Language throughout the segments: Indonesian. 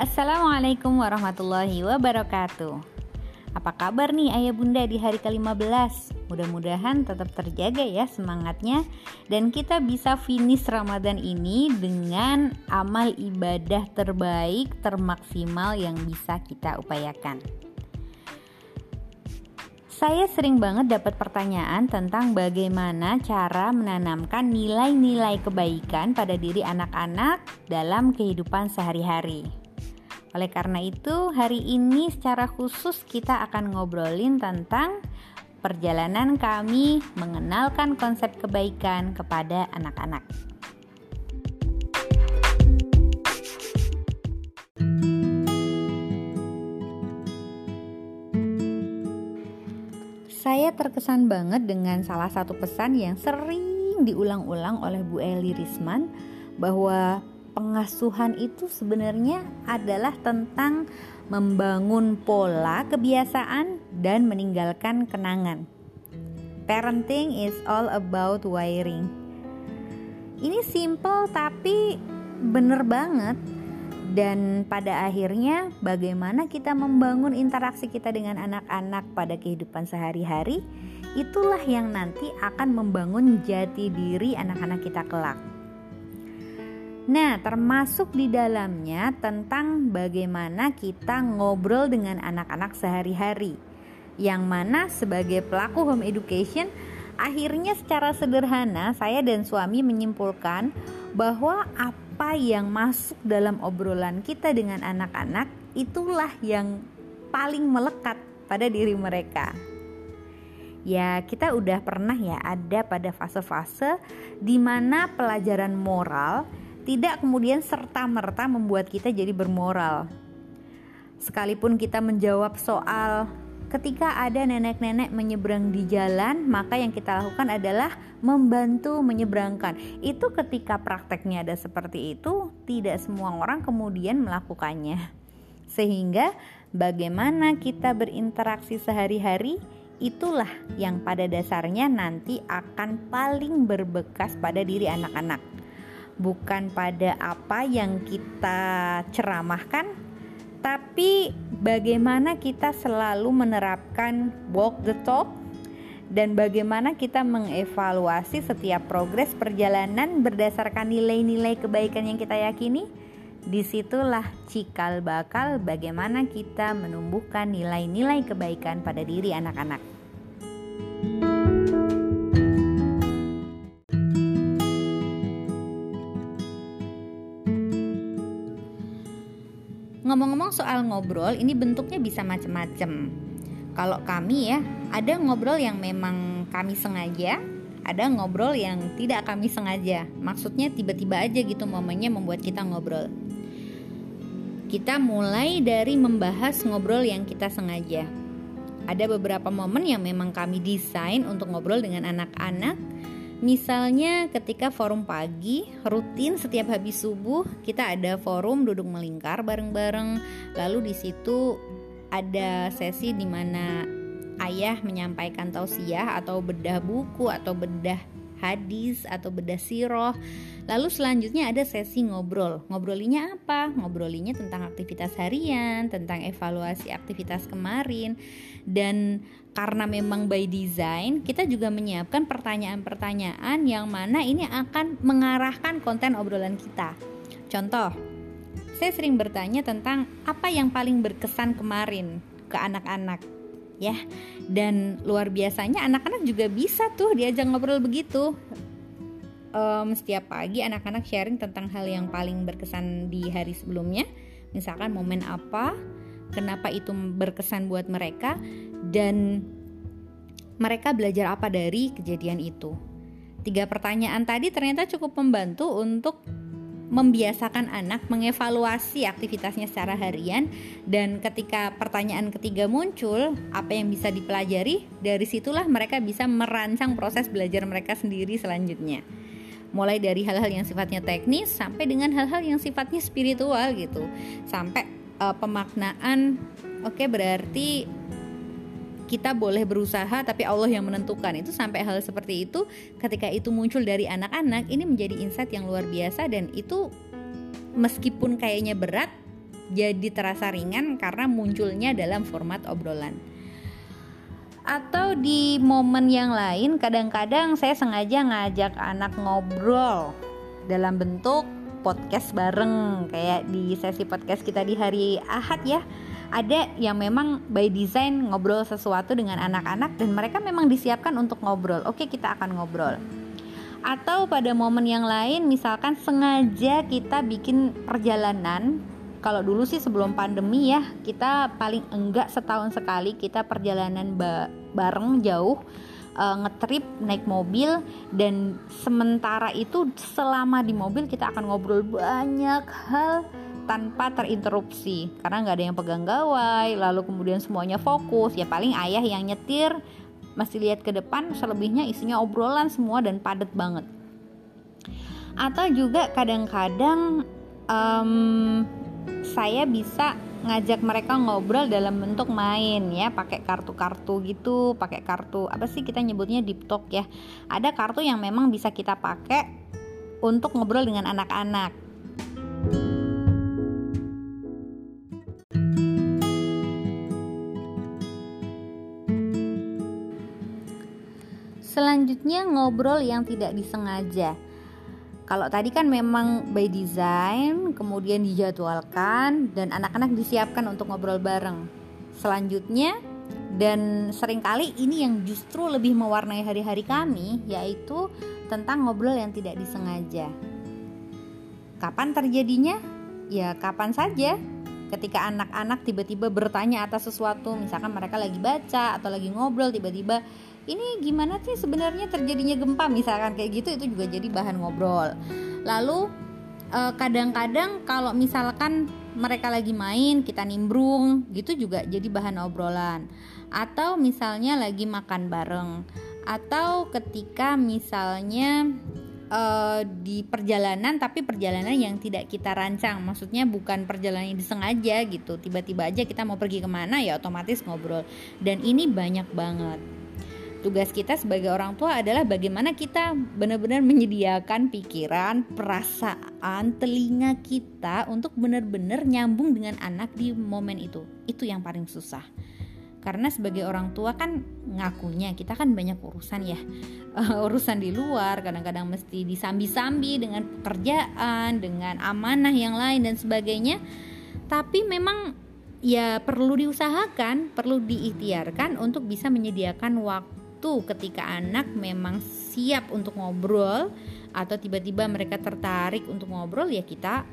Assalamualaikum warahmatullahi wabarakatuh Apa kabar nih ayah bunda di hari ke-15? Mudah-mudahan tetap terjaga ya semangatnya Dan kita bisa finish Ramadan ini dengan amal ibadah terbaik, termaksimal yang bisa kita upayakan saya sering banget dapat pertanyaan tentang bagaimana cara menanamkan nilai-nilai kebaikan pada diri anak-anak dalam kehidupan sehari-hari. Oleh karena itu, hari ini secara khusus kita akan ngobrolin tentang perjalanan kami mengenalkan konsep kebaikan kepada anak-anak. Saya terkesan banget dengan salah satu pesan yang sering diulang-ulang oleh Bu Eli Risman bahwa pengasuhan itu sebenarnya adalah tentang membangun pola kebiasaan dan meninggalkan kenangan. Parenting is all about wiring. Ini simple tapi bener banget dan pada akhirnya bagaimana kita membangun interaksi kita dengan anak-anak pada kehidupan sehari-hari itulah yang nanti akan membangun jati diri anak-anak kita kelak. Nah, termasuk di dalamnya tentang bagaimana kita ngobrol dengan anak-anak sehari-hari. Yang mana sebagai pelaku home education, akhirnya secara sederhana saya dan suami menyimpulkan bahwa apa yang masuk dalam obrolan kita dengan anak-anak itulah yang paling melekat pada diri mereka. Ya, kita udah pernah ya ada pada fase-fase di mana pelajaran moral tidak kemudian serta-merta membuat kita jadi bermoral. Sekalipun kita menjawab soal Ketika ada nenek-nenek menyeberang di jalan, maka yang kita lakukan adalah membantu menyeberangkan. Itu ketika prakteknya ada seperti itu, tidak semua orang kemudian melakukannya. Sehingga bagaimana kita berinteraksi sehari-hari itulah yang pada dasarnya nanti akan paling berbekas pada diri anak-anak. Bukan pada apa yang kita ceramahkan, tapi bagaimana kita selalu menerapkan walk the talk dan bagaimana kita mengevaluasi setiap progres perjalanan berdasarkan nilai-nilai kebaikan yang kita yakini di situlah cikal bakal bagaimana kita menumbuhkan nilai-nilai kebaikan pada diri anak-anak. Ngomong-ngomong soal ngobrol, ini bentuknya bisa macam-macam. Kalau kami ya, ada ngobrol yang memang kami sengaja, ada ngobrol yang tidak kami sengaja. Maksudnya tiba-tiba aja gitu momennya membuat kita ngobrol. Kita mulai dari membahas ngobrol yang kita sengaja. Ada beberapa momen yang memang kami desain untuk ngobrol dengan anak-anak Misalnya ketika forum pagi rutin setiap habis subuh kita ada forum duduk melingkar bareng-bareng. Lalu di situ ada sesi di mana ayah menyampaikan tausiah atau bedah buku atau bedah hadis atau bedah siroh. Lalu selanjutnya ada sesi ngobrol. Ngobrolinya apa? Ngobrolinya tentang aktivitas harian, tentang evaluasi aktivitas kemarin. Dan karena memang by design, kita juga menyiapkan pertanyaan-pertanyaan yang mana ini akan mengarahkan konten obrolan kita. Contoh, saya sering bertanya tentang apa yang paling berkesan kemarin ke anak-anak ya. Dan luar biasanya anak-anak juga bisa tuh diajak ngobrol begitu. Um, setiap pagi anak-anak sharing tentang hal yang paling berkesan di hari sebelumnya. Misalkan momen apa kenapa itu berkesan buat mereka dan mereka belajar apa dari kejadian itu. Tiga pertanyaan tadi ternyata cukup membantu untuk membiasakan anak mengevaluasi aktivitasnya secara harian dan ketika pertanyaan ketiga muncul apa yang bisa dipelajari? Dari situlah mereka bisa merancang proses belajar mereka sendiri selanjutnya. Mulai dari hal-hal yang sifatnya teknis sampai dengan hal-hal yang sifatnya spiritual gitu. Sampai uh, pemaknaan oke okay, berarti kita boleh berusaha tapi Allah yang menentukan. Itu sampai hal seperti itu ketika itu muncul dari anak-anak ini menjadi insight yang luar biasa dan itu meskipun kayaknya berat jadi terasa ringan karena munculnya dalam format obrolan. Atau di momen yang lain kadang-kadang saya sengaja ngajak anak ngobrol dalam bentuk podcast bareng kayak di sesi podcast kita di hari Ahad ya ada yang memang by design ngobrol sesuatu dengan anak-anak dan mereka memang disiapkan untuk ngobrol. Oke kita akan ngobrol. Atau pada momen yang lain misalkan sengaja kita bikin perjalanan. Kalau dulu sih sebelum pandemi ya kita paling enggak setahun sekali kita perjalanan ba bareng jauh uh, ngetrip naik mobil. Dan sementara itu selama di mobil kita akan ngobrol banyak hal tanpa terinterupsi. Karena nggak ada yang pegang gawai lalu kemudian semuanya fokus. Ya paling ayah yang nyetir masih lihat ke depan selebihnya isinya obrolan semua dan padat banget. Atau juga kadang-kadang um, saya bisa ngajak mereka ngobrol dalam bentuk main ya. Pakai kartu-kartu gitu pakai kartu apa sih kita nyebutnya deep talk ya. Ada kartu yang memang bisa kita pakai untuk ngobrol dengan anak-anak Selanjutnya ngobrol yang tidak disengaja. Kalau tadi kan memang by design, kemudian dijadwalkan dan anak-anak disiapkan untuk ngobrol bareng. Selanjutnya dan sering kali ini yang justru lebih mewarnai hari-hari kami yaitu tentang ngobrol yang tidak disengaja. Kapan terjadinya? Ya kapan saja. Ketika anak-anak tiba-tiba bertanya atas sesuatu, misalkan mereka lagi baca atau lagi ngobrol tiba-tiba ini gimana sih sebenarnya terjadinya gempa? Misalkan kayak gitu itu juga jadi bahan ngobrol. Lalu eh, kadang-kadang kalau misalkan mereka lagi main kita nimbrung gitu juga jadi bahan obrolan. Atau misalnya lagi makan bareng. Atau ketika misalnya uh, di perjalanan tapi perjalanan yang tidak kita rancang. Maksudnya bukan perjalanan yang disengaja gitu. Tiba-tiba aja kita mau pergi ke mana ya otomatis ngobrol. Dan ini banyak banget tugas kita sebagai orang tua adalah bagaimana kita benar-benar menyediakan pikiran, perasaan, telinga kita untuk benar-benar nyambung dengan anak di momen itu. Itu yang paling susah. Karena sebagai orang tua kan ngakunya kita kan banyak urusan ya. Uh, urusan di luar, kadang-kadang mesti disambi-sambi dengan pekerjaan, dengan amanah yang lain dan sebagainya. Tapi memang ya perlu diusahakan, perlu diikhtiarkan untuk bisa menyediakan waktu waktu ketika anak memang siap untuk ngobrol atau tiba-tiba mereka tertarik untuk ngobrol ya kita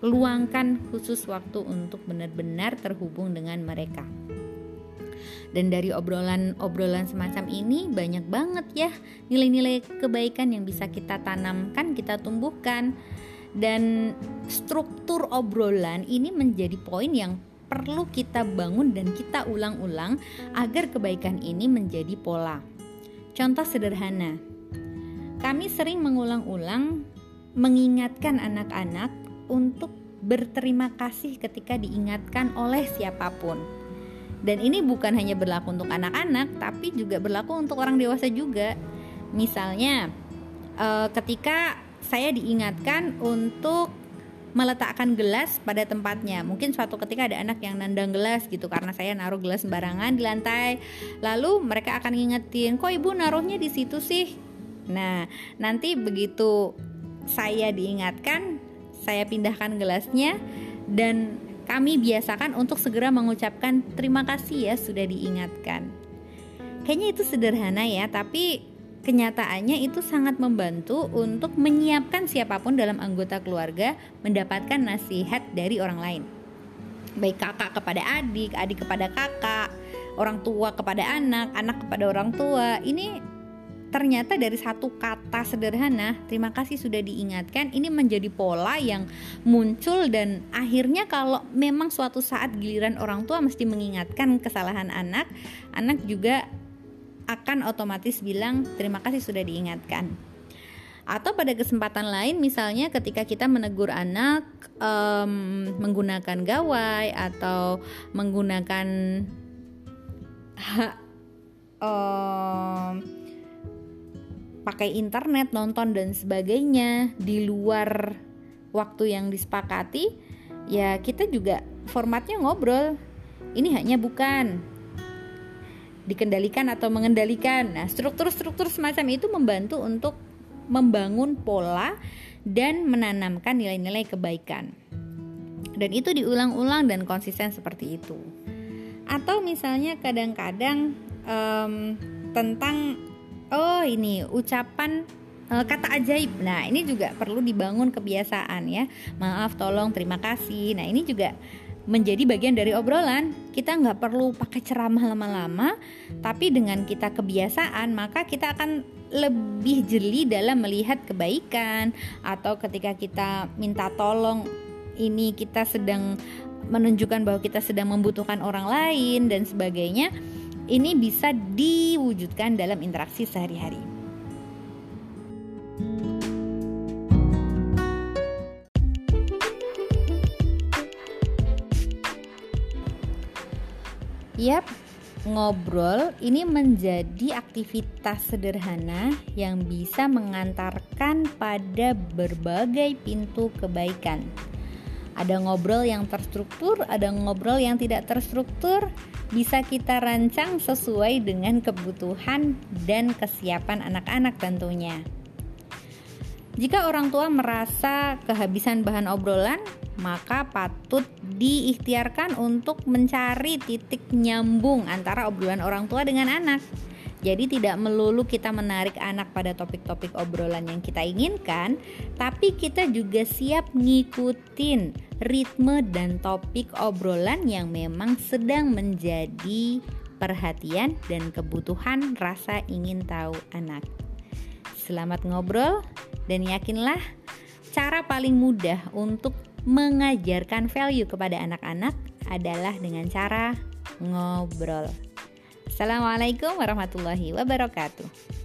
luangkan khusus waktu untuk benar-benar terhubung dengan mereka. Dan dari obrolan-obrolan semacam ini banyak banget ya nilai-nilai kebaikan yang bisa kita tanamkan, kita tumbuhkan. Dan struktur obrolan ini menjadi poin yang perlu kita bangun dan kita ulang-ulang agar kebaikan ini menjadi pola. Contoh sederhana, kami sering mengulang-ulang mengingatkan anak-anak untuk berterima kasih ketika diingatkan oleh siapa pun. Dan ini bukan hanya berlaku untuk anak-anak, tapi juga berlaku untuk orang dewasa juga. Misalnya, eh, ketika saya diingatkan untuk meletakkan gelas pada tempatnya. Mungkin suatu ketika ada anak yang nandang gelas gitu karena saya naruh gelas sembarangan di lantai. Lalu mereka akan ngingetin, "Kok Ibu naruhnya di situ sih?" Nah, nanti begitu saya diingatkan, saya pindahkan gelasnya dan kami biasakan untuk segera mengucapkan terima kasih ya sudah diingatkan. Kayaknya itu sederhana ya, tapi Kenyataannya itu sangat membantu untuk menyiapkan siapa pun dalam anggota keluarga mendapatkan nasihat dari orang lain. Baik kakak kepada adik, adik kepada kakak, orang tua kepada anak, anak kepada orang tua. Ini ternyata dari satu kata sederhana, terima kasih sudah diingatkan, ini menjadi pola yang muncul dan akhirnya kalau memang suatu saat giliran orang tua mesti mengingatkan kesalahan anak, anak juga akan otomatis bilang terima kasih sudah diingatkan. Atau pada kesempatan lain misalnya ketika kita menegur anak um, menggunakan gawai atau menggunakan um, pakai internet, nonton dan sebagainya di luar waktu yang disepakati, ya kita juga formatnya ngobrol ini hanya bukan dikendalikan atau mengendalikan nah struktur-struktur semacam itu membantu untuk membangun pola dan menanamkan nilai-nilai kebaikan dan itu diulang-ulang dan konsisten seperti itu atau misalnya kadang-kadang um, tentang oh ini ucapan uh, kata ajaib. Nah, ini juga perlu dibangun kebiasaan ya. Maaf, tolong, terima kasih. Nah, ini juga menjadi bagian dari obrolan. Kita nggak perlu pakai ceramah lama-lama, tapi dengan kita kebiasaan, maka kita akan lebih jeli dalam melihat kebaikan atau ketika kita minta tolong ini kita sedang menunjukkan bahwa kita sedang membutuhkan orang lain dan sebagainya. Ini bisa diwujudkan dalam interaksi sehari-hari. Yap, ngobrol ini menjadi aktivitas sederhana yang bisa mengantarkan pada berbagai pintu kebaikan. Ada ngobrol yang terstruktur, ada ngobrol yang tidak terstruktur, bisa kita rancang sesuai dengan kebutuhan dan kesiapan anak-anak tentunya. Jika orang tua merasa kehabisan bahan obrolan, maka patut diikhtiarkan untuk mencari titik nyambung antara obrolan orang tua dengan anak. Jadi tidak melulu kita menarik anak pada topik-topik obrolan yang kita inginkan, tapi kita juga siap ngikutin ritme dan topik obrolan yang memang sedang menjadi perhatian dan kebutuhan rasa ingin tahu anak. Selamat ngobrol dan yakinlah cara paling mudah untuk mengajarkan value kepada anak-anak adalah dengan cara ngobrol. Assalamualaikum warahmatullahi wabarakatuh.